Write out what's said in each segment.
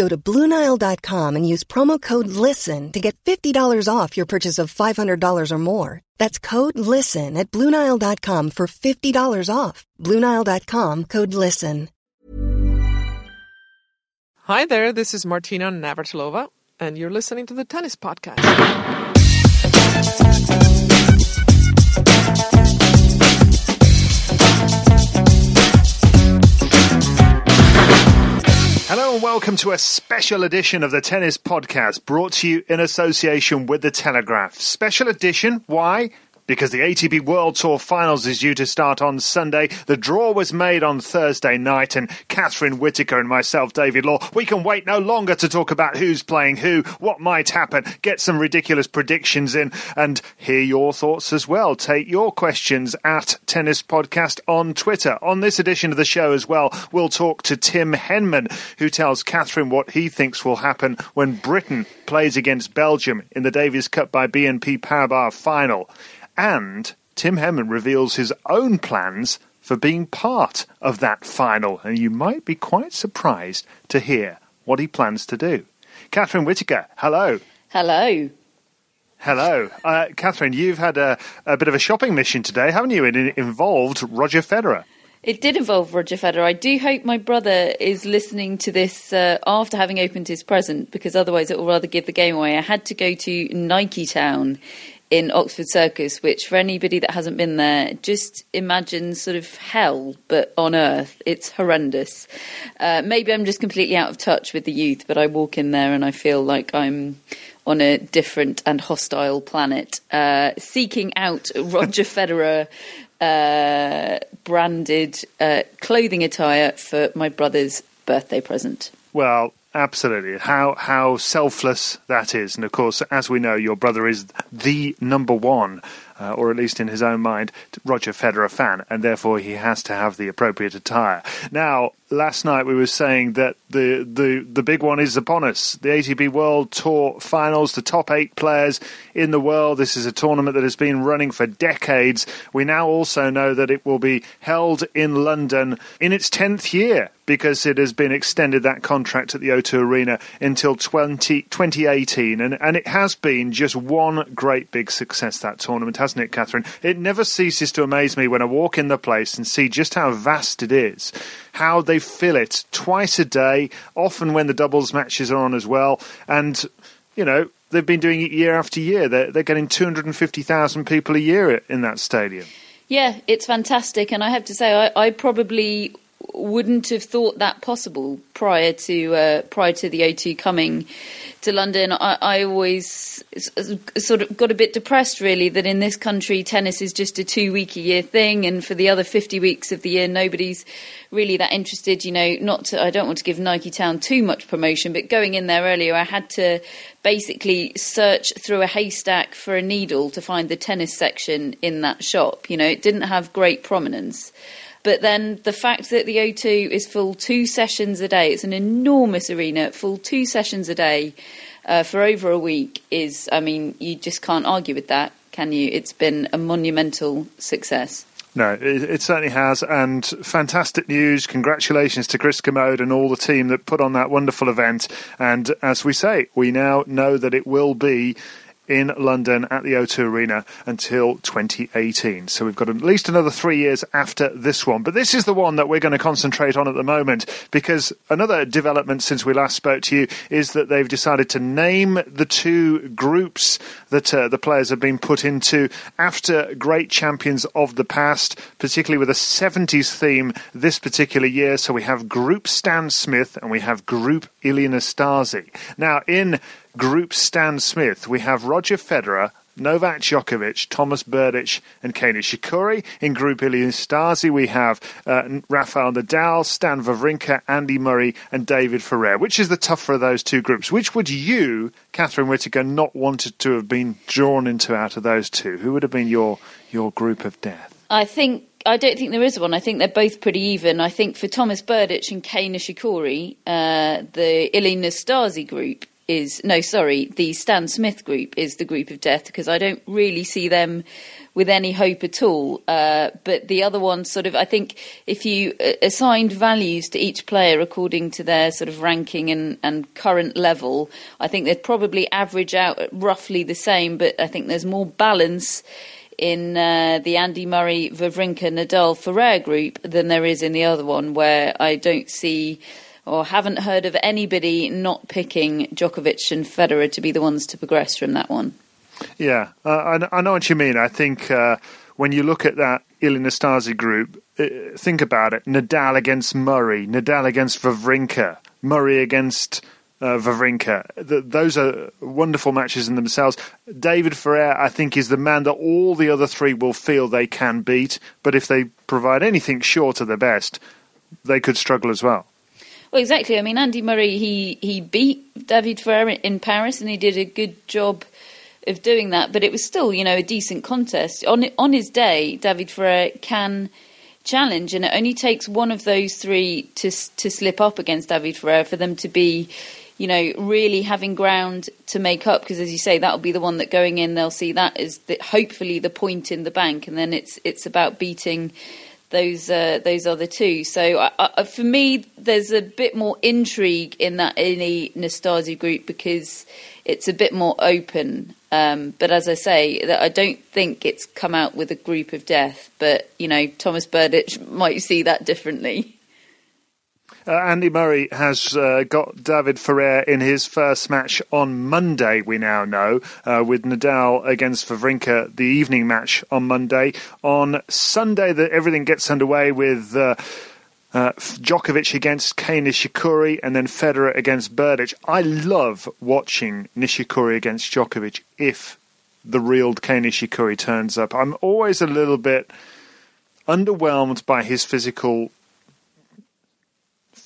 Go to BlueNile.com and use promo code LISTEN to get $50 off your purchase of $500 or more. That's code LISTEN at BlueNile.com for $50 off. BlueNile.com code LISTEN. Hi there, this is Martina Navratilova, and you're listening to the Tennis Podcast. And welcome to a special edition of the Tennis Podcast brought to you in association with The Telegraph. Special edition, why? Because the ATP World Tour Finals is due to start on Sunday. The draw was made on Thursday night, and Catherine Whitaker and myself, David Law, we can wait no longer to talk about who's playing who, what might happen, get some ridiculous predictions in, and hear your thoughts as well. Take your questions at Tennis Podcast on Twitter. On this edition of the show as well, we'll talk to Tim Henman, who tells Catherine what he thinks will happen when Britain plays against Belgium in the Davis Cup by BNP Paribas final. And Tim Henman reveals his own plans for being part of that final, and you might be quite surprised to hear what he plans to do. Catherine Whitaker, hello. Hello. Hello. Uh, Catherine, you've had a, a bit of a shopping mission today, haven't you? It involved Roger Federer. It did involve Roger Federer. I do hope my brother is listening to this uh, after having opened his present, because otherwise it will rather give the game away. I had to go to Nike Town in Oxford Circus, which for anybody that hasn't been there, just imagine sort of hell, but on earth. It's horrendous. Uh, maybe I'm just completely out of touch with the youth, but I walk in there and I feel like I'm on a different and hostile planet, uh, seeking out Roger Federer. Uh, branded uh, clothing attire for my brother's birthday present. Well, Absolutely. How how selfless that is. And of course, as we know, your brother is the number one, uh, or at least in his own mind, Roger Federer fan, and therefore he has to have the appropriate attire. Now, last night we were saying that the, the, the big one is upon us. The ATP World Tour Finals, the top eight players in the world. This is a tournament that has been running for decades. We now also know that it will be held in London in its 10th year because it has been extended that contract at the O2 Arena until 20, 2018. And, and it has been just one great big success, that tournament, hasn't it, Catherine? It never ceases to amaze me when I walk in the place and see just how vast it is how they fill it twice a day, often when the doubles matches are on as well. And, you know, they've been doing it year after year. They're, they're getting 250,000 people a year in that stadium. Yeah, it's fantastic. And I have to say, I, I probably wouldn't have thought that possible prior to uh, prior to the O2 coming to London. I, I, always sort of got a bit depressed, really, that in this country tennis is just a two week a year thing, and for the other fifty weeks of the year, nobody's really that interested. You know, not to, I don't want to give Nike Town too much promotion, but going in there earlier, I had to basically search through a haystack for a needle to find the tennis section in that shop. You know, it didn't have great prominence. But then the fact that the O2 is full two sessions a day, it's an enormous arena, full two sessions a day uh, for over a week is, I mean, you just can't argue with that, can you? It's been a monumental success. No, it, it, certainly has, and fantastic news. Congratulations to Chris Kermode and all the team that put on that wonderful event. And as we say, we now know that it will be in London at the O2 Arena until 2018. So we've got at least another three years after this one. But this is the one that we're going to concentrate on at the moment because another development since we last spoke to you is that they've decided to name the two groups that uh, the players have been put into after great champions of the past, particularly with a 70s theme this particular year. So we have Group Stan Smith and we have Group Ilie Nastase. Now, in Group Stan Smith, we have Roger Federer, Novak Djokovic, Thomas Berdych, and Kei Nishikori. In Group Ilie Nastase, we have uh, Rafael Nadal, Stan Wawrinka, Andy Murray, and David Ferrer. Which is the tougher of those two groups? Which would you, Catherine Whitaker, not wanted to have been drawn into out of those two? Who would have been your your group of death? I think I don't think there is one. I think they're both pretty even. I think for Thomas Berdych and Kei Nishikori, uh, the Ilie Nastase group is no, sorry, the Stan Smith group is the group of death because I don't really see them with any hope at all. Uh, but the other one, sort of, I think if you uh, assigned values to each player according to their sort of ranking and, and current level, I think they'd probably average out roughly the same. But I think there's more balance in uh, the Andy Murray, Wawrinka, Nadal, Ferrer group than there is in the other one, where I don't see or haven't heard of anybody not picking Djokovic and Federer to be the ones to progress from that one. Yeah, uh, I, I, know what you mean. I think uh, when you look at that Ilie Nastase group, uh, think about it: Nadal against Murray, Nadal against Wawrinka, Murray against uh, Wawrinka. The, those are wonderful matches in themselves. David Ferrer, I think, is the man that all the other three will feel they can beat. But if they provide anything short of the best, they could struggle as well. Well, exactly. I mean, Andy Murray, he, he beat David Ferrer in Paris, and he did a good job of doing that. But it was still, you know, a decent contest. On on his day, David Ferrer can challenge, and it only takes one of those three to to slip up against David Ferrer for them to be, you know, really having ground to make up. Because as you say, that'll be the one that going in, they'll see that as the, hopefully the point in the bank, and then it's it's about beating those uh, those other two. So uh, for me, there's a bit more intrigue in that Ilie Nastase group because it's a bit more open. Um, but as I say, that I don't think it's come out with a group of death. But you know, Thomas Berdych might see that differently. Uh, Andy Murray has uh, got David Ferrer in his first match on Monday, we now know, uh, with Nadal against Wawrinka, the evening match on Monday. On Sunday, that everything gets underway with. Uh, uh, Djokovic against Kei Nishikori and then Federer against Berdych. I love watching Nishikori against Djokovic if the real Kei Nishikori turns up. I'm always a little bit underwhelmed by his physical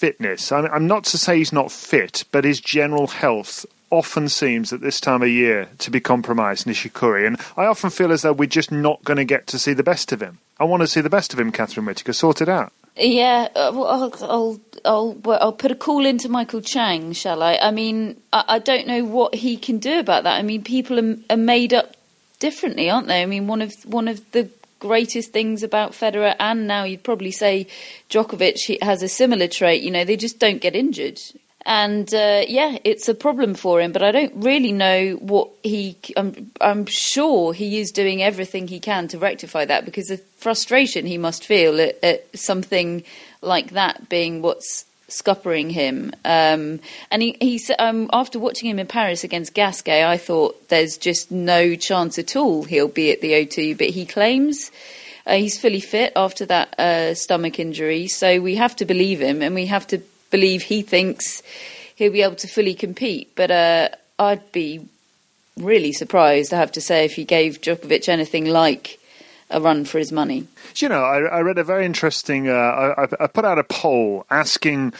fitness. I'm not to say he's not fit, but his general health often seems at this time of year to be compromised, Nishikori. And I often feel as though we're just not going to get to see the best of him. I want to see the best of him, Catherine Whitaker. Sort it out. Yeah, uh, I'll, I'll, I'll, I'll, put a call into Michael Chang, shall I? I mean, I, I don't know what he can do about that. I mean, people are, are made up differently, aren't they? I mean, one of one of the greatest things about Federer, and now you'd probably say Djokovic has a similar trait. You know, they just don't get injured. And uh, yeah, it's a problem for him, but I don't really know what he. I'm, I'm sure he is doing everything he can to rectify that because the frustration he must feel at, at something like that being what's scuppering him. Um, and he, he um, after watching him in Paris against Gasquet, I thought there's just no chance at all he'll be at the O2. But he claims uh, he's fully fit after that uh, stomach injury, so we have to believe him, and we have to believe he thinks he'll be able to fully compete. But uh, I'd be really surprised, I have to say, if he gave Djokovic anything like a run for his money. You know, I, I read a very interesting. Uh, I, I, put out a poll asking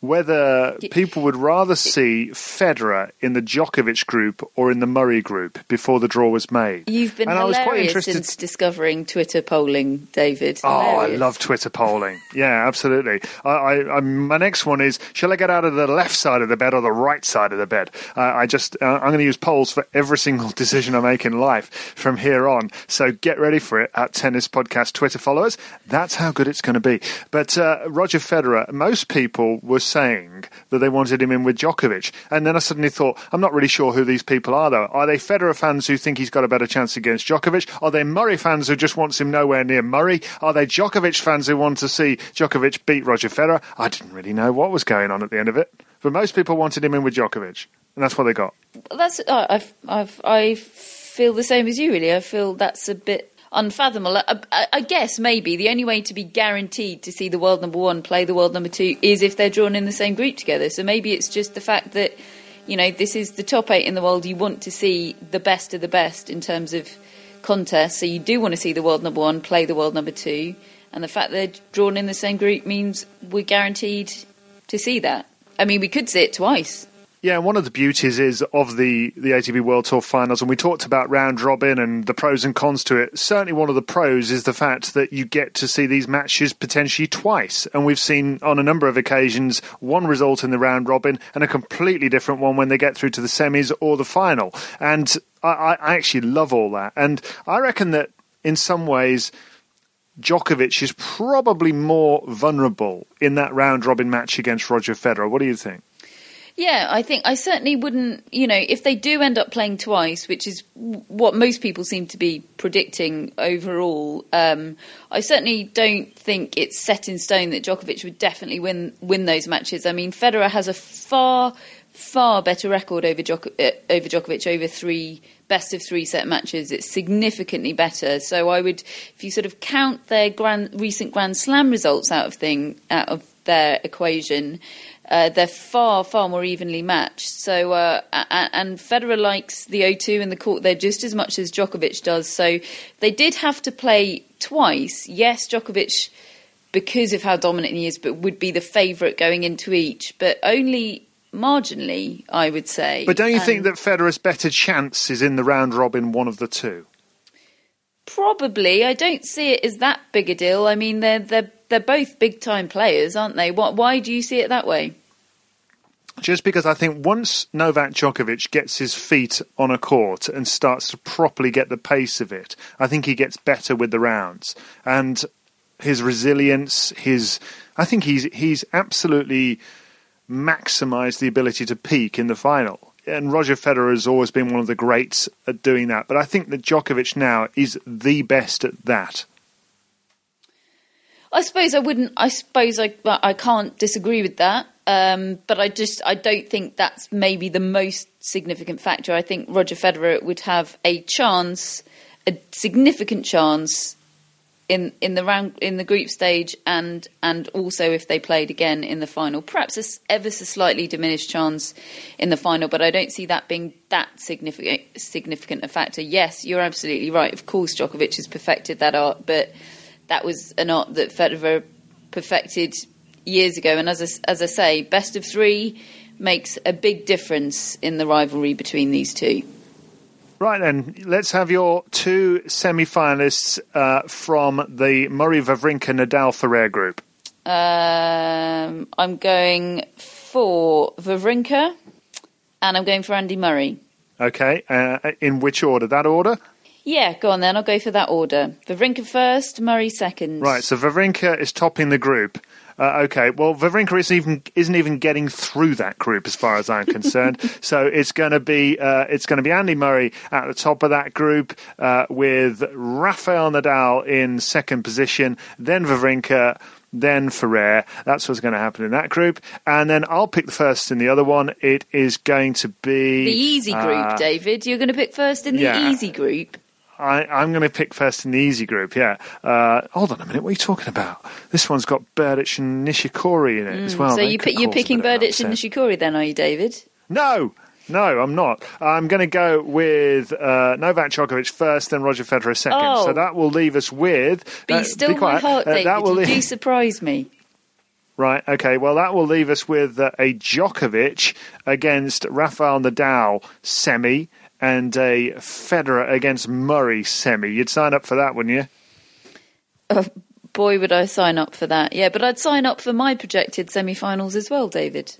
whether people would rather see Federer in the Djokovic group or in the Murray group before the draw was made. You've been and hilarious since discovering Twitter polling, David. Oh, I love Twitter polling. Yeah, absolutely. I, I, I, my next one is: Shall I get out of the left side of the bed or the right side of the bed? Uh, I just uh, I'm going to use polls for every single decision I make in life from here on. So get ready for it at Tennis Podcast Twitter followers. That's how good it's going to be. But uh, Roger Federer, most people were saying that they wanted him in with Djokovic. And then I suddenly thought, I'm not really sure who these people are, though. Are they Federer fans who think he's got a better chance against Djokovic? Are they Murray fans who just wants him nowhere near Murray? Are they Djokovic fans who want to see Djokovic beat Roger Federer? I didn't really know what was going on at the end of it. But most people wanted him in with Djokovic, and that's what they got. That's uh, I've, I've, I feel the same as you. Really, I feel that's a bit unfathomable. I, I, guess maybe the only way to be guaranteed to see the world number one play the world number two is if they're drawn in the same group together. So maybe it's just the fact that you know this is the top eight in the world. You want to see the best of the best in terms of contests. So you do want to see the world number one play the world number two, and the fact they're drawn in the same group means we're guaranteed to see that. I mean, we could see it twice. Yeah, and one of the beauties is of the, the ATP World Tour finals, and we talked about round robin and the pros and cons to it. Certainly, one of the pros is the fact that you get to see these matches potentially twice. And we've seen on a number of occasions one result in the round robin and a completely different one when they get through to the semis or the final. And I, I actually love all that. And I reckon that in some ways, Djokovic is probably more vulnerable in that round robin match against Roger Federer. What do you think? Yeah, I think I certainly wouldn't, you know, if they do end up playing twice, which is what most people seem to be predicting overall, um, I certainly don't think it's set in stone that Djokovic would definitely win win those matches. I mean, Federer has a far far better record over Djok- uh, over Djokovic over three best of three set matches. It's significantly better. So I would, if you sort of count their grand recent Grand Slam results out of thing out of their equation, uh, they're far, far more evenly matched. So, uh, and Federer likes the O2 and the court there just as much as Djokovic does. So, they did have to play twice. Yes, Djokovic, because of how dominant he is, but would be the favourite going into each, but only marginally, I would say. But don't you and think that Federer's better chance is in the round robin one of the two? Probably. I don't see it as that big a deal. I mean, they're they're they're both big time players, aren't they? What, why do you see it that way? Just because I think once Novak Djokovic gets his feet on a court and starts to properly get the pace of it, I think he gets better with the rounds. And his resilience, his I think he's he's absolutely maximised the ability to peak in the final. And Roger Federer has always been one of the greats at doing that. But I think that Djokovic now is the best at that. I suppose I wouldn't. I suppose I I can't disagree with that. Um, but I just I don't think that's maybe the most significant factor. I think Roger Federer would have a chance, a significant chance in in the round in the group stage, and and also if they played again in the final, perhaps a ever so slightly diminished chance in the final. But I don't see that being that significant significant a factor. Yes, you're absolutely right. Of course, Djokovic has perfected that art, but that was an art that Federer perfected years ago. And as I, as I say, best of three makes a big difference in the rivalry between these two. Right then, let's have your two semi-finalists uh, from the Murray Wawrinka Nadal Ferrer group. Um, I'm going for Wawrinka, and I'm going for Andy Murray. Okay, uh, in which order? That order? Yeah, go on then. I'll go for that order. Wawrinka first, Murray second. Right. So Wawrinka is topping the group. Uh, okay, well, Wawrinka isn't even isn't even getting through that group as far as I'm concerned. so it's going to be uh, it's going to be Andy Murray at the top of that group uh, with Rafael Nadal in second position, then Wawrinka. then Ferrer. That's what's going to happen in that group. And then I'll pick the first in the other one. It is going to be. The easy group, uh, David. You're going to pick first in the yeah. easy group. I, am going to pick first in the easy group. Yeah. Uh, hold on a minute. What are you talking about? This one's got Berdych and Nishikori in it mm, as well. So you pick, you're picking Berdych and Nishikori then, are you, David? No. No, I'm not. I'm going to go with uh, Novak Djokovic first, then Roger Federer second. Oh. So that will leave us with. Be uh, still be my heart, uh, David. That will you leave... do surprise me. Right. Okay. Well, that will leave us with uh, a Djokovic against Rafael Nadal semi and a Federer against Murray semi. You'd sign up for that, wouldn't you? Oh, boy, would I sign up for that. Yeah, but I'd sign up for my projected semi finals as well, David.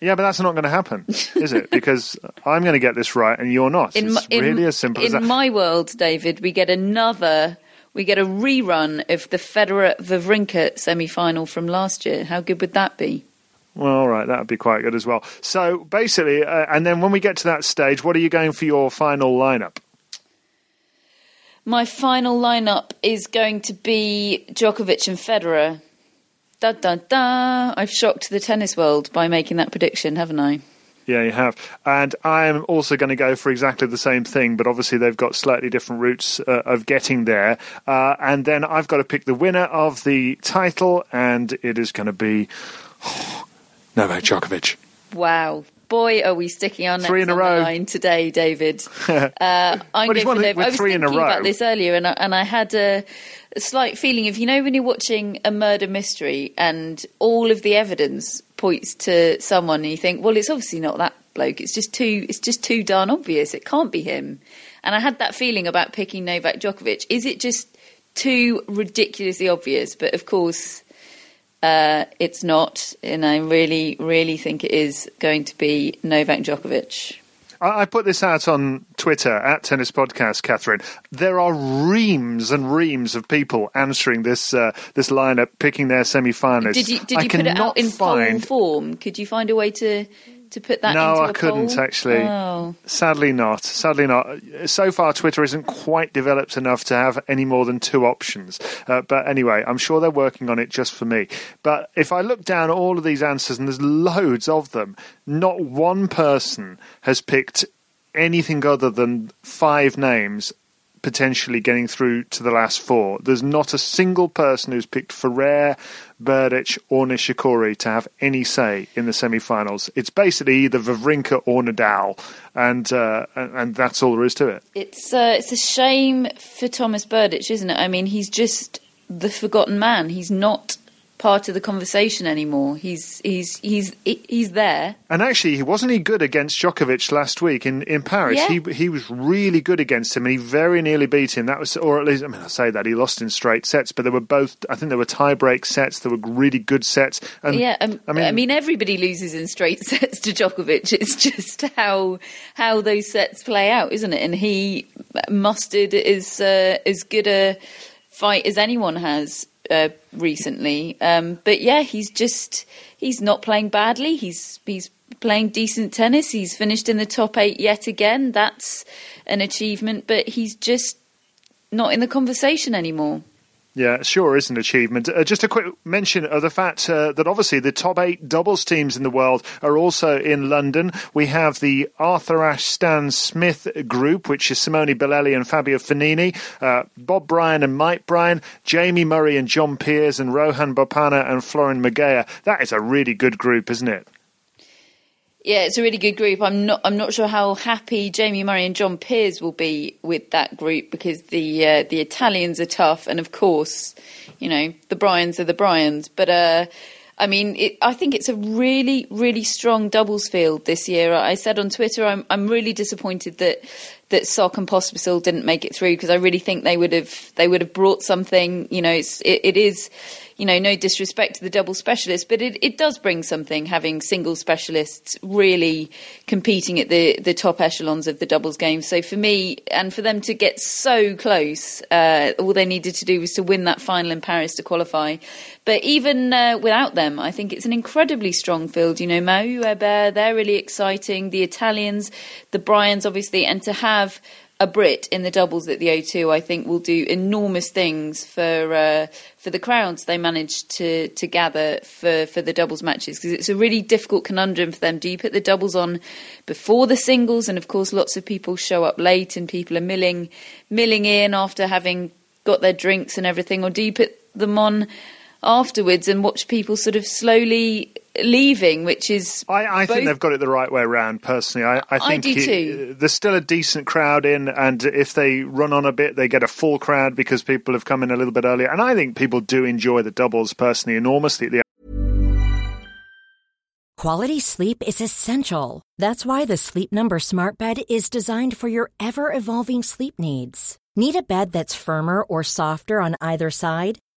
Yeah, but that's not going to happen, is it? Because I'm going to get this right and you're not. In, it's in, really as simple in as that. In my world, David, we get another, we get a rerun of the Federer Wawrinka semi final from last year. How good would that be? Well, all right, that would be quite good as well. So basically, uh, and then when we get to that stage, what are you going for your final lineup? My final lineup is going to be Djokovic and Federer. Da da da! I've shocked the tennis world by making that prediction, haven't I? Yeah, you have. And I'm also going to go for exactly the same thing, but obviously they've got slightly different routes uh, of getting there. Uh, and then I've got to pick the winner of the title, and it is going to be Novak Djokovic. Wow. Boy, are we sticking our necks Three in a on row. today, David. Uh, I'm going for want Novak. with I was thinking about this earlier, and I, and I had a, a slight feeling of you know when you're watching a murder mystery and all of the evidence points to someone, and you think, well, it's obviously not that bloke. It's just too. It's just too darn obvious. It can't be him. And I had that feeling about picking Novak Djokovic. Is it just too ridiculously obvious? But of course. Uh, it's not, and I really, really think it is going to be Novak Djokovic. I put this out on Twitter at Tennis Podcast, Catherine. There are reams and reams of people answering this uh, this lineup, picking their semi-finalists. Did you did I you put it out in find. form? Could you find a way to to put that? No, I couldn't poll? actually. Oh. Sadly not. Sadly not. So far, Twitter isn't quite developed enough to have any more than two options. Uh, but anyway, I'm sure they're working on it just for me. But if I look down at all of these answers, and there's loads of them, not one person has picked anything other than five names potentially getting through to the last four. There's not a single person who's picked Ferrer, Berdych, or Nishikori to have any say in the semi-finals. It's basically either Wawrinka or Nadal, and uh, and, that's all there is to it. It's uh, it's a shame for Thomas Berdych, isn't it? I mean, he's just the forgotten man. He's not part of the conversation anymore. He's he's he's he's there. And actually, he wasn't he good against Djokovic last week in, in Paris. Yeah. He he was really good against him, and he very nearly beat him. That was, or at least, I mean, I say that he lost in straight sets, but there were both. I think there were tie break sets. There were really good sets. And yeah, um, I mean, I mean, everybody loses in straight sets to Djokovic. It's just how how those sets play out, isn't it? And he mustered as uh, as good a fight as anyone has uh, recently. Um, but yeah, he's just he's not playing badly. He's he's playing decent tennis. He's finished in the top eight yet again. That's an achievement. But he's just not in the conversation anymore. Yeah, sure is an achievement. Uh, just a quick mention of the fact uh, that obviously the top eight doubles teams in the world are also in London. We have the Arthur Ashe Stan Smith group, which is Simone Bolelli and Fabio Fognini, uh, Bob Bryan and Mike Bryan, Jamie Murray and John Peers, and Rohan Bopanna and Florin Mergea. That is a really good group, isn't it? Yeah, it's a really good group. I'm not. I'm not sure how happy Jamie Murray and John Peers will be with that group because the uh, the Italians are tough, and of course, you know the Bryans are the Bryans. But uh, I mean, it, I think it's a really, really strong doubles field this year. I said on Twitter, I'm I'm really disappointed that that Sock and Pospisil didn't make it through because I really think they would have they would have brought something. You know, it's, it, it is. You know, no disrespect to the double specialists, but it, it does bring something having single specialists really competing at the, the top echelons of the doubles game. So for me, and for them to get so close, uh, all they needed to do was to win that final in Paris to qualify. But even uh, without them, I think it's an incredibly strong field. You know, Mau Weber, they're really exciting. The Italians, the Bryans, obviously, and to have a Brit in the doubles at the O2, I think will do enormous things for uh, for the crowds they managed to to gather for for the doubles matches. Because it's a really difficult conundrum for them. Do you put the doubles on before the singles, and of course, lots of people show up late and people are milling milling in after having got their drinks and everything, or do you put them on afterwards and watch people sort of slowly leaving, which is I, I think they've got it the right way round. Personally, I, I I think do it- too. there's still a decent crowd in, and if they run on a bit, they get a full crowd because people have come in a little bit earlier. And I think people do enjoy the doubles personally enormously. The Quality sleep is essential. That's why the Sleep Number Smart Bed is designed for your ever evolving sleep needs. Need a bed that's firmer or softer on either side?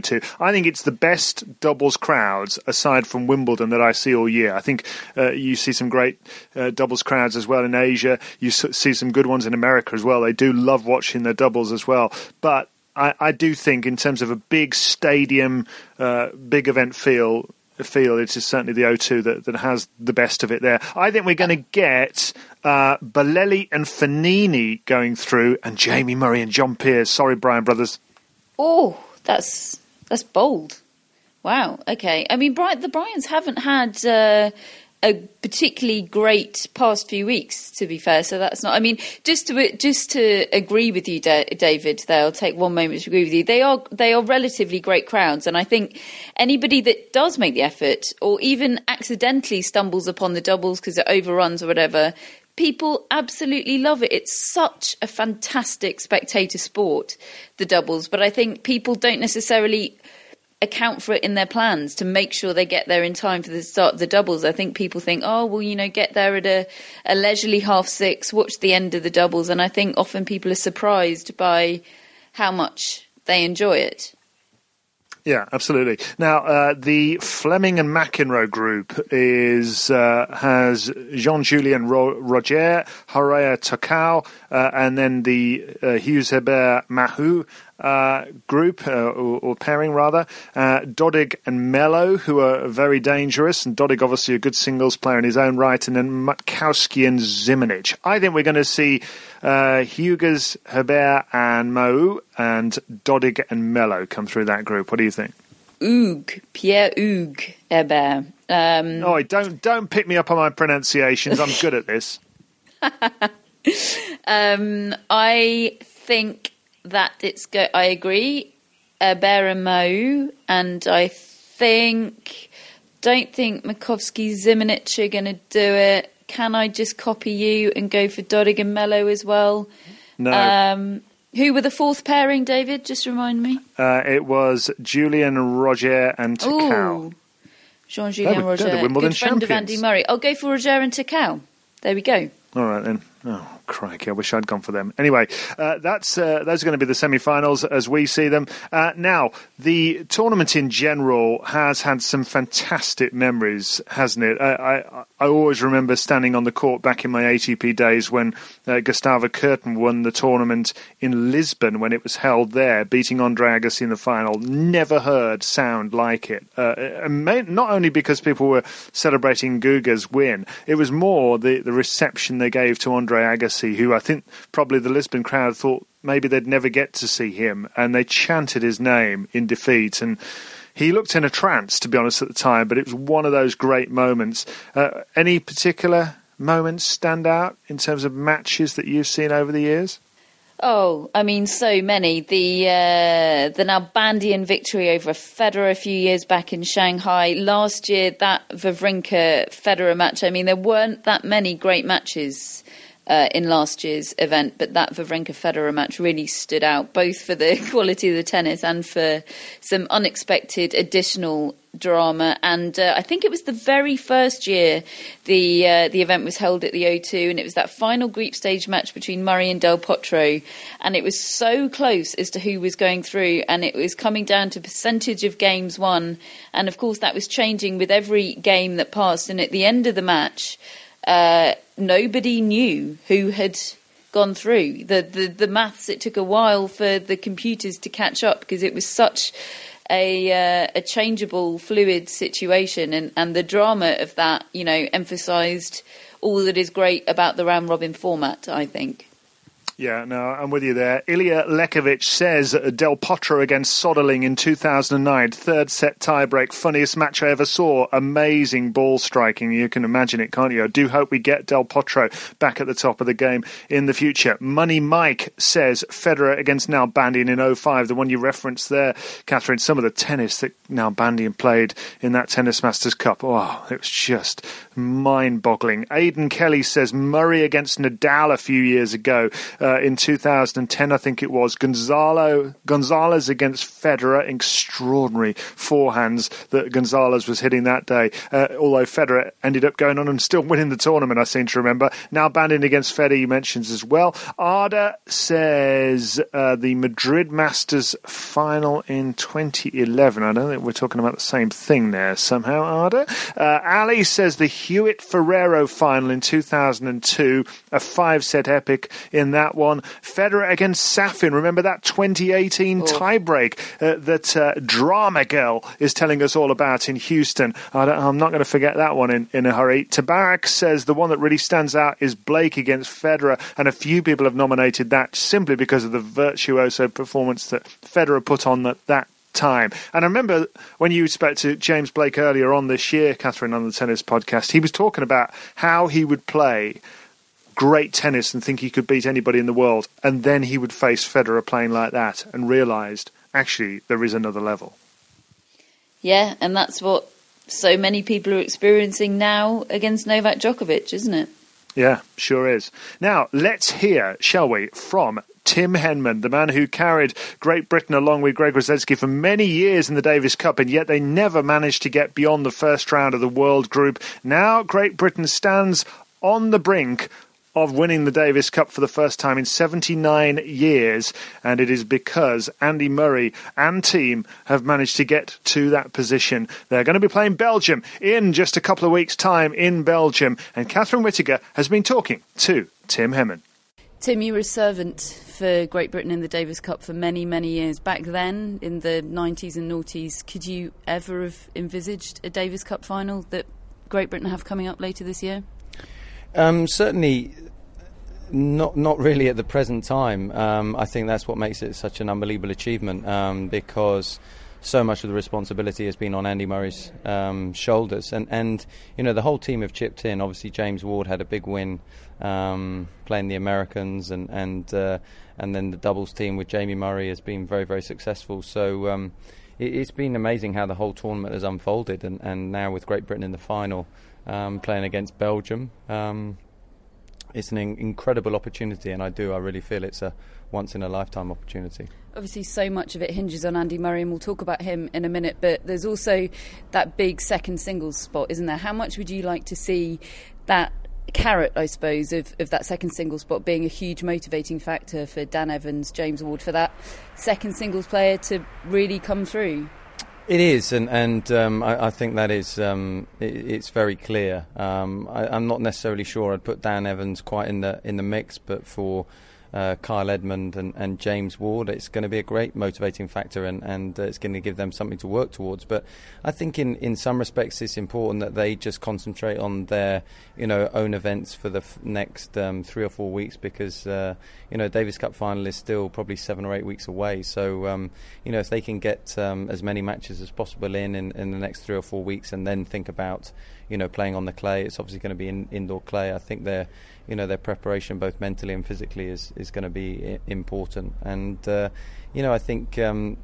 To. I think it's the best doubles crowds aside from Wimbledon that I see all year. I think uh, you see some great uh, doubles crowds as well in Asia. You see some good ones in America as well. They do love watching their doubles as well. But I, I do think, in terms of a big stadium, uh, big event feel, feel it is certainly the O2 that, that has the best of it there. I think we're going to get uh, Bolelli and Fognini going through, and Jamie Murray and John Peers. Sorry, Bryan Brothers. Oh, that's that's bold. Wow. Okay. I mean, Bri- the Bryans haven't had uh, a particularly great past few weeks, to be fair. So that's not. I mean, just to just to agree with you, Da- David. There, I'll take one moment to agree with you. They are they are relatively great crowds, and I think anybody that does make the effort, or even accidentally stumbles upon the doubles because it overruns or whatever. People absolutely love it. It's such a fantastic spectator sport, the doubles. But I think people don't necessarily account for it in their plans to make sure they get there in time for the start of the doubles. I think people think, oh, well, you know, get there at a, a leisurely half six, watch the end of the doubles. And I think often people are surprised by how much they enjoy it. Yeah, absolutely. Now, uh, the Fleming and McEnroe group is uh, has Jean-Julien Ro- Rojer, Horia Tecau, uh, and then the uh, Hughes Herbert Mahut uh, group, uh, or, or pairing rather. Uh, Dodig and Melo, who are very dangerous, and Dodig obviously a good singles player in his own right, and then Matkowski and Zimonjic. I think we're going to see uh, Hughes, Herbert, and Mahut, and Dodig and Melo come through that group. What do you think? Hugues, Pierre Hugues Herbert. Um, Oh, don't don't pick me up on my pronunciations. I'm good at this. Um, I think that it's go. I agree, uh, Bear and I think don't think Makovsky Zimonjic are going to do it. Can I just copy you and go for Dodig and Melo as well? No, Um, who were the fourth pairing, David? Just remind me. uh, it was Julian, Rojer, and Tecau. Ooh, Jean-Julien They Rojer, the Wimbledon good friend of champions. Andy Murray. I'll go for Rojer and Tecau. There we go. All right then. Oh, crikey! I wish I'd gone for them. Anyway, uh, that's uh, those are going to be the semi-finals as we see them. Uh, now, the tournament in general has had some fantastic memories, hasn't it? I, I, I always remember standing on the court back in my ATP days when uh, Gustavo Kuerten won the tournament in Lisbon when it was held there, beating Andre Agassi in the final. Never heard sound like it. Uh, and ma- not only because people were celebrating Guga's win, it was more the, the reception they gave to Andre Agassi, who I think probably the Lisbon crowd thought maybe they'd never get to see him, and they chanted his name in defeat. And he looked in a trance, to be honest, at the time, but it was one of those great moments. Uh, any particular moments stand out in terms of matches that you've seen over the years? Oh, I mean, so many. The uh, the Nalbandian victory over Federer a few years back in Shanghai. Last year, that Wawrinka Federer match. I mean, there weren't that many great matches uh, in last year's event, but that Wawrinka Federer match really stood out, both for the quality of the tennis and for some unexpected additional drama. And uh, I think it was the very first year the uh, the event was held at the O2, and it was that final group stage match between Murray and Del Potro, and it was so close as to who was going through, and it was coming down to percentage of games won, and of course that was changing with every game that passed. And at the end of the match. Uh, nobody knew who had gone through. The, the the maths it took a while for the computers to catch up because it was such a uh, a changeable, fluid situation, and and the drama of that, you know, emphasised all that is great about the round robin format. I think. Yeah, no, I'm with you there. Ilya Lekovich says Del Potro against Soderling in 2009, third set tiebreak, funniest match I ever saw. Amazing ball striking. You can imagine it, can't you? I do hope we get Del Potro back at the top of the game in the future. Money Mike says Federer against Nalbandian in 05, the one you referenced there, Catherine. Some of the tennis that Nalbandian played in that Tennis Masters Cup. Oh, it was just mind boggling. Aidan Kelly says Murray against Nadal a few years ago uh, in 2010, I think it was. Gonzalo Gonzalez against Federer, extraordinary forehands that Gonzalez was hitting that day. Uh, although Federer ended up going on and still winning the tournament, I seem to remember. Now Nalbandian against Federer, you mentions as well. Arda says uh, the Madrid Masters final in 2011. I don't think we're talking about the same thing there somehow, Arda. Uh, Ali says the Hewitt Ferrero final in 2002, a five set epic in that one. Federer against Safin. Remember that 2018 oh. tiebreak uh, that uh, Drama Girl is telling us all about in Houston. I am not going to forget that one in, in a hurry. Tabarak says the one that really stands out is Blake against Federer, and a few people have nominated that simply because of the virtuoso performance that Federer put on that, that time. And I remember when you spoke to James Blake earlier on this year, Catherine, on the tennis podcast, he was talking about how he would play great tennis and think he could beat anybody in the world, and then he would face Federer playing like that and realised actually there is another level. Yeah, and that's what so many people are experiencing now against Novak Djokovic, isn't it? Yeah, sure is. Now, let's hear, shall we, from Tim Henman, the man who carried Great Britain along with Greg Rusedski for many years in the Davis Cup, and yet they never managed to get beyond the first round of the World Group. Now, Great Britain stands on the brink of winning the Davis Cup for the first time in 79 years, and it is because Andy Murray and team have managed to get to that position. They're going to be playing Belgium in just a couple of weeks' time in Belgium, and Catherine Whitaker has been talking to Tim Henman. Tim, you were a servant for Great Britain in the Davis Cup for many, many years. Back then, in the 90s and noughties, could you ever have envisaged a Davis Cup final that Great Britain have coming up later this year? Um, certainly, not not really at the present time. Um, I think that's what makes it such an unbelievable achievement um, because so much of the responsibility has been on Andy Murray's um, shoulders, and and you know the whole team have chipped in. Obviously, James Ward had a big win um, playing the Americans, and and uh, and then the doubles team with Jamie Murray has been very very successful. So. Um, it, has been amazing how the whole tournament has unfolded, and, and now with Great Britain in the final, um, playing against Belgium, um, it's an in- incredible opportunity, and I do. I really feel it's a once in a lifetime opportunity. Obviously, so much of it hinges on Andy Murray, and we'll talk about him in a minute. But there's also that big second singles spot, isn't there? How much would you like to see that carrot, I suppose, of, of that second singles spot being a huge motivating factor for Dan Evans, James Ward, for that second singles player to really come through? It is, and and um, I, I, think that is um, it, it's very clear. Um, I, am not necessarily sure I'd put Dan Evans quite in the in the mix, but for uh, Kyle Edmund and, and, James Ward, it's going to be a great motivating factor and, and uh, it's going to give them something to work towards. But I think in, in some respects it's important that they just concentrate on their you know own events for the f- next um, three or four weeks because uh, you know Davis Cup final is still probably seven or eight weeks away. So um, you know if they can get um, as many matches as possible in, in, in the next three or four weeks and then think about you know playing on the clay, it's obviously going to be in, indoor clay. I think they're you know their preparation both mentally and physically is is going to be important. And uh, you know I think. Um,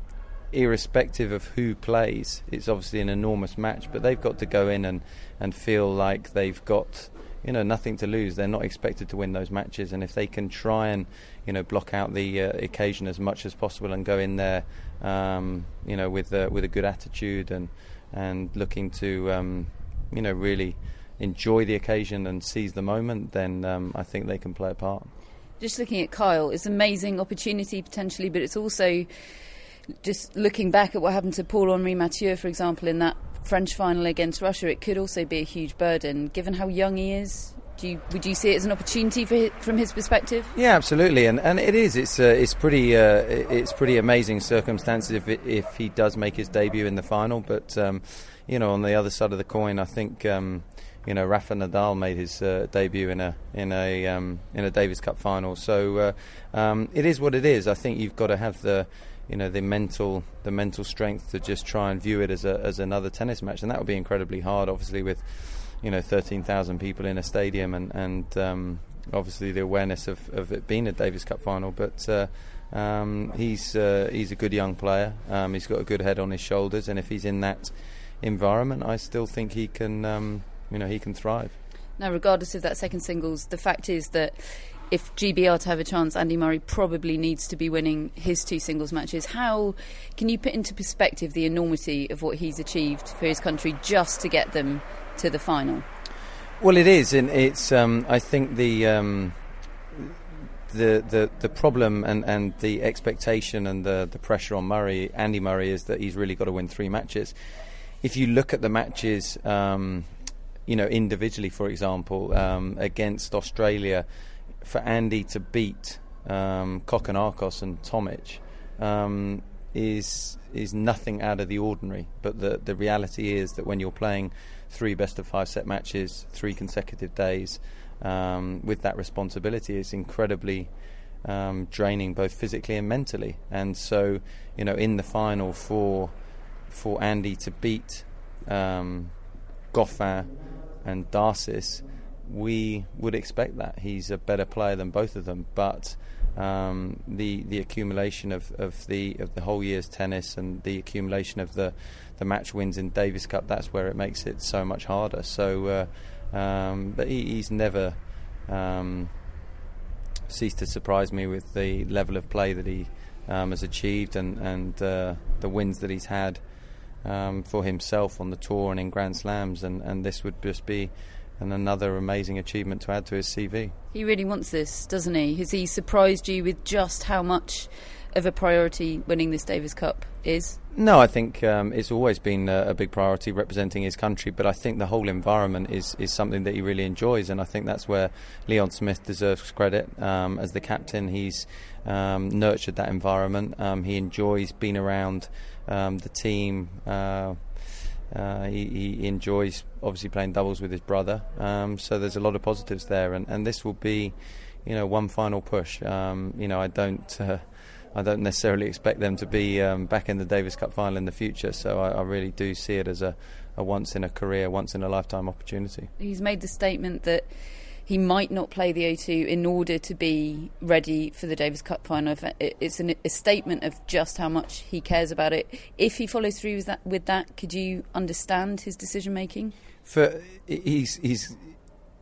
irrespective of who plays, it's obviously an enormous match, but they've got to go in and, and feel like they've got you know nothing to lose. They're not expected to win those matches, and if they can try and you know block out the uh, occasion as much as possible and go in there, um, you know, with uh, with a good attitude and and looking to um, you know really enjoy the occasion and seize the moment, then um, I think they can play a part. Just looking at Kyle, it's an amazing opportunity potentially, but it's also just looking back at what happened to Paul Henri Mathieu, for example, in that French final against Russia. It could also be a huge burden, given how young he is. Do you, would you see it as an opportunity for his, from his perspective? Yeah, absolutely, and and it is. It's uh, it's pretty uh, it's pretty amazing circumstances if it, if he does make his debut in the final. But um, you know, on the other side of the coin, I think um, you know Rafa Nadal made his uh, debut in a in a um, in a Davis Cup final. So uh, um, it is what it is. I think you've got to have the you know the mental the mental strength to just try and view it as a as another tennis match, and that would be incredibly hard, obviously with you know 13,000 people in a stadium and and um, obviously the awareness of, of it being a Davis Cup final. But uh, um, he's uh, he's a good young player. Um, he's got a good head on his shoulders, and if he's in that environment, I still think he can um, you know he can thrive. Now, regardless of that second singles, the fact is that if GB are to have a chance, Andy Murray probably needs to be winning his two singles matches. How can you put into perspective the enormity of what he's achieved for his country just to get them to the final? Well, it is, and it's. Um, I think the. Um, the, the, the problem and, and the expectation and the, the pressure on Murray, Andy Murray, is that he's really got to win three matches. If you look at the matches, um, you know, individually, for example, um, against Australia, for Andy to beat um, Kokkinakis and Tomic um, is is nothing out of the ordinary. But the the reality is that when you're playing three best of five set matches, three consecutive days, um, with that responsibility, it's incredibly um, draining both physically and mentally. And so, you know, in the final for for Andy to beat um, Goffin and Darcis, we would expect that he's a better player than both of them, but. Um, the the accumulation of, of the of the whole year's tennis and the accumulation of the the match wins in Davis Cup, that's where it makes it so much harder. So, uh, um, but he, he's never um, ceased to surprise me with the level of play that he um, has achieved and and uh, the wins that he's had um, for himself on the tour and in Grand Slams, and, and this would just be and another amazing achievement to add to his CV. He really wants this, doesn't he? Has he surprised you with just how much of a priority winning this Davis Cup is? No, I think um, it's always been a, a, big priority representing his country, but I think the whole environment is, is something that he really enjoys, and I think that's where Leon Smith deserves credit. Um, as the captain, he's um, nurtured that environment. Um, he enjoys being around um, the team. Uh, uh, he, he, enjoys obviously playing doubles with his brother, um, so there's a lot of positives there, and, and this will be, you know, one final push. you know, I don't. Uh, I don't necessarily expect them to be um, back in the Davis Cup final in the future. So I, I really do see it as a, a, once in a career, once in a lifetime opportunity. He's made the statement that he might not play the O2 in order to be ready for the Davis Cup final. It's an, a statement of just how much he cares about it. If he follows through with that, with that could you understand his decision making? For he's he's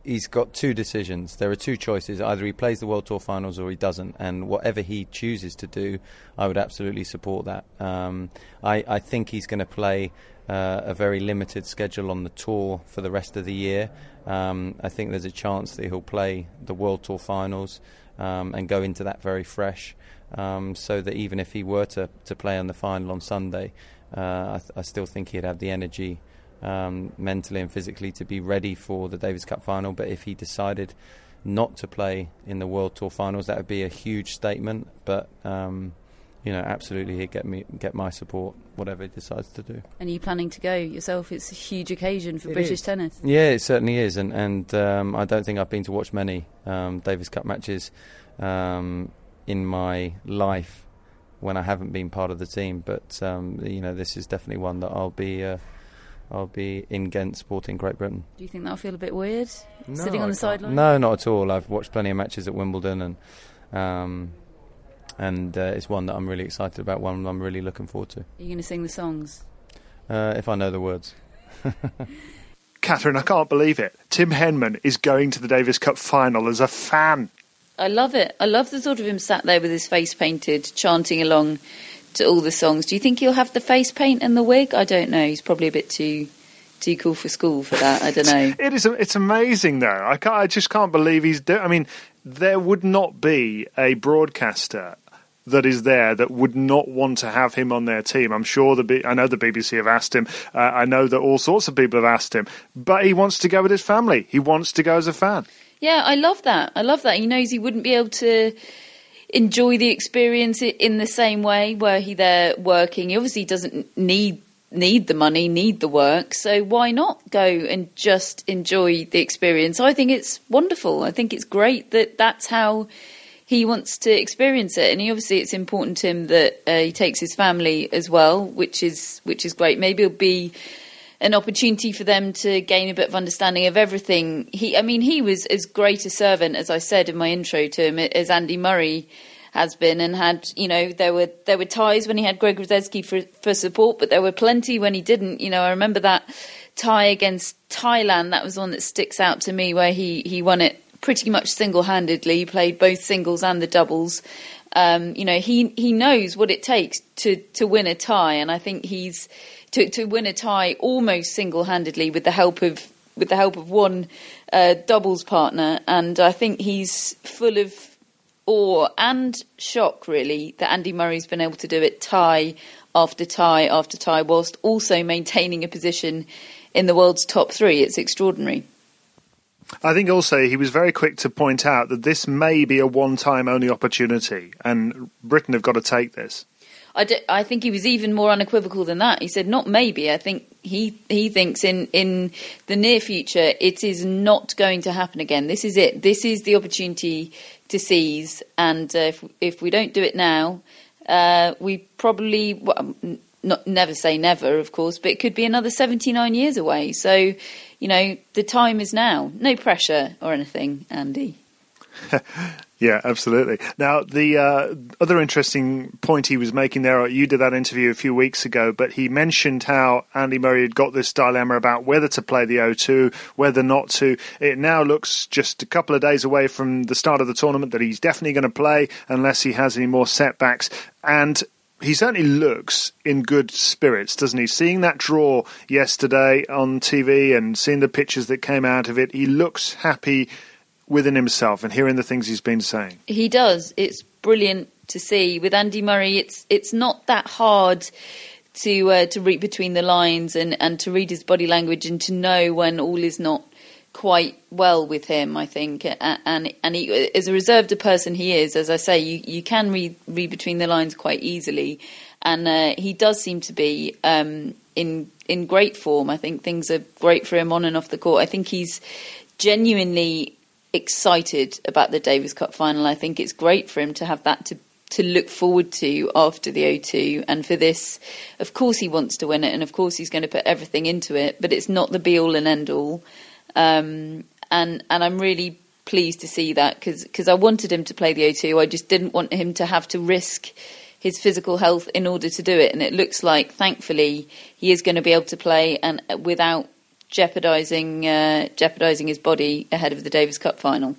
he's got two decisions. There are two choices. Either he plays the World Tour finals or he doesn't. And whatever he chooses to do, I would absolutely support that. Um, I, I, think he's going to play uh, a very limited schedule on the tour for the rest of the year. Um, I think there's a chance that he'll play the World Tour finals um, and go into that very fresh. Um, so that even if he were to, to play on the final on Sunday, uh, I, th- I still think he'd have the energy um, mentally and physically to be ready for the Davis Cup final. But if he decided not to play in the World Tour finals, that would be a huge statement. But um, you know, absolutely, he'd get me get my support, whatever he decides to do. And are you planning to go yourself? It's a huge occasion for it British is. tennis. Yeah, it certainly is, and and um, I don't think I've been to watch many um, Davis Cup matches um, in my life when I haven't been part of the team. But um, you know, this is definitely one that I'll be. Uh, I'll be in Ghent supporting Great Britain. Do you think that'll feel a bit weird, no, sitting on the sideline? No, not at all. I've watched plenty of matches at Wimbledon, and um, and uh, it's one that I'm really excited about. One I'm really looking forward to. Are you going to sing the songs? Uh, if I know the words. Catherine, I can't believe it. Tim Henman is going to the Davis Cup final as a fan. I love it. I love the thought of him sat there with his face painted, chanting along to all the songs. Do you think he'll have the face paint and the wig? I don't know. He's probably a bit too too cool for school for that. I don't know. it is. It's amazing though. I can't, I just can't believe he's. Do- I mean, there would not be a broadcaster that is there that would not want to have him on their team. I'm sure the B- I know the BBC have asked him. Uh, I know that all sorts of people have asked him, but he wants to go with his family. He wants to go as a fan. Yeah, I love that. I love that. He knows he wouldn't be able to enjoy the experience in the same way were he there working. He obviously doesn't need need the money, need the work. So why not go and just enjoy the experience? I think it's wonderful. I think it's great that that's how he wants to experience it. And he obviously it's important to him that uh, he takes his family as well, which is which is great. Maybe it'll be an opportunity for them to gain a bit of understanding of everything. He, I mean, he was as great a servant as I said in my intro to him as Andy Murray has been and had you know there were there were ties when he had Greg Rusedski for for support, but there were plenty when he didn't. You know, I remember that tie against Thailand. That was one that sticks out to me where he he won it pretty much single handedly. He played both singles and the doubles. Um, you know, he he knows what it takes to to win a tie, and I think he's to to win a tie almost single handedly with the help of with the help of one uh, doubles partner, and I think he's full of awe and shock, really, that Andy Murray's been able to do it tie after tie after tie, whilst also maintaining a position in the world's top three. It's extraordinary. I think also he was very quick to point out that this may be a one time only opportunity, and Britain have got to take this. I, think he was even more unequivocal than that. He said, "Not maybe." I think he he thinks in in the near future it is not going to happen again. This is it. This is the opportunity to seize, and uh, if if we don't do it now, uh, we probably well, not never say never, of course, but it could be another seventy nine years away. So, you know, the time is now. No pressure or anything, Andy. Yeah, absolutely. Now, the uh, other interesting point he was making there, you did that interview a few weeks ago, but he mentioned how Andy Murray had got this dilemma about whether to play the O2, whether not to. It now looks just a couple of days away from the start of the tournament that he's definitely going to play unless he has any more setbacks. And he certainly looks in good spirits, doesn't he? Seeing that draw yesterday on TV and seeing the pictures that came out of it, he looks happy within himself and hearing the things he's been saying. He does. It's brilliant to see. With Andy Murray, it's it's not that hard to uh, to read between the lines and, and to read his body language and to know when all is not quite well with him. I think, and and he, as a reserved a person he is, as I say, you you can read read between the lines quite easily, and uh, he does seem to be um, in in great form. I think things are great for him on and off the court. I think he's genuinely excited about the Davis Cup final. I think it's great for him to have that to to look forward to after the O2 and for this of course he wants to win it and of course he's going to put everything into it but it's not the be all and end all um, and and I'm really pleased to see that because because I wanted him to play the O2 I just didn't want him to have to risk his physical health in order to do it. And it looks like thankfully he is going to be able to play and without jeopardising uh, jeopardising his body ahead of the Davis Cup final.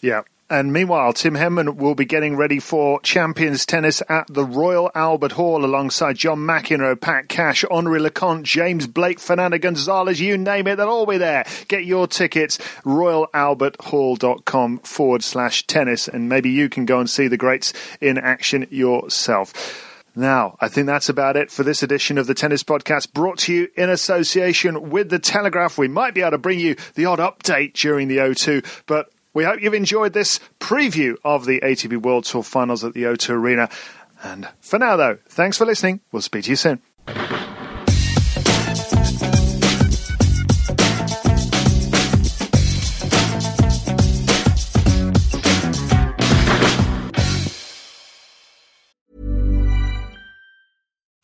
Yeah. And meanwhile, Tim Henman will be getting ready for Champions Tennis at the Royal Albert Hall alongside John McEnroe, Pat Cash, Henri Leconte, James Blake, Fernando Gonzalez, you name it, they'll all be there. Get your tickets, royalalberthall.com forward slash tennis, and maybe you can go and see the greats in action yourself. Now, I think that's about it for this edition of the Tennis Podcast, brought to you in association with The Telegraph. We might be able to bring you the odd update during the O2, but we hope you've enjoyed this preview of the ATP World Tour Finals at the O2 Arena. And for now, though, thanks for listening. We'll speak to you soon.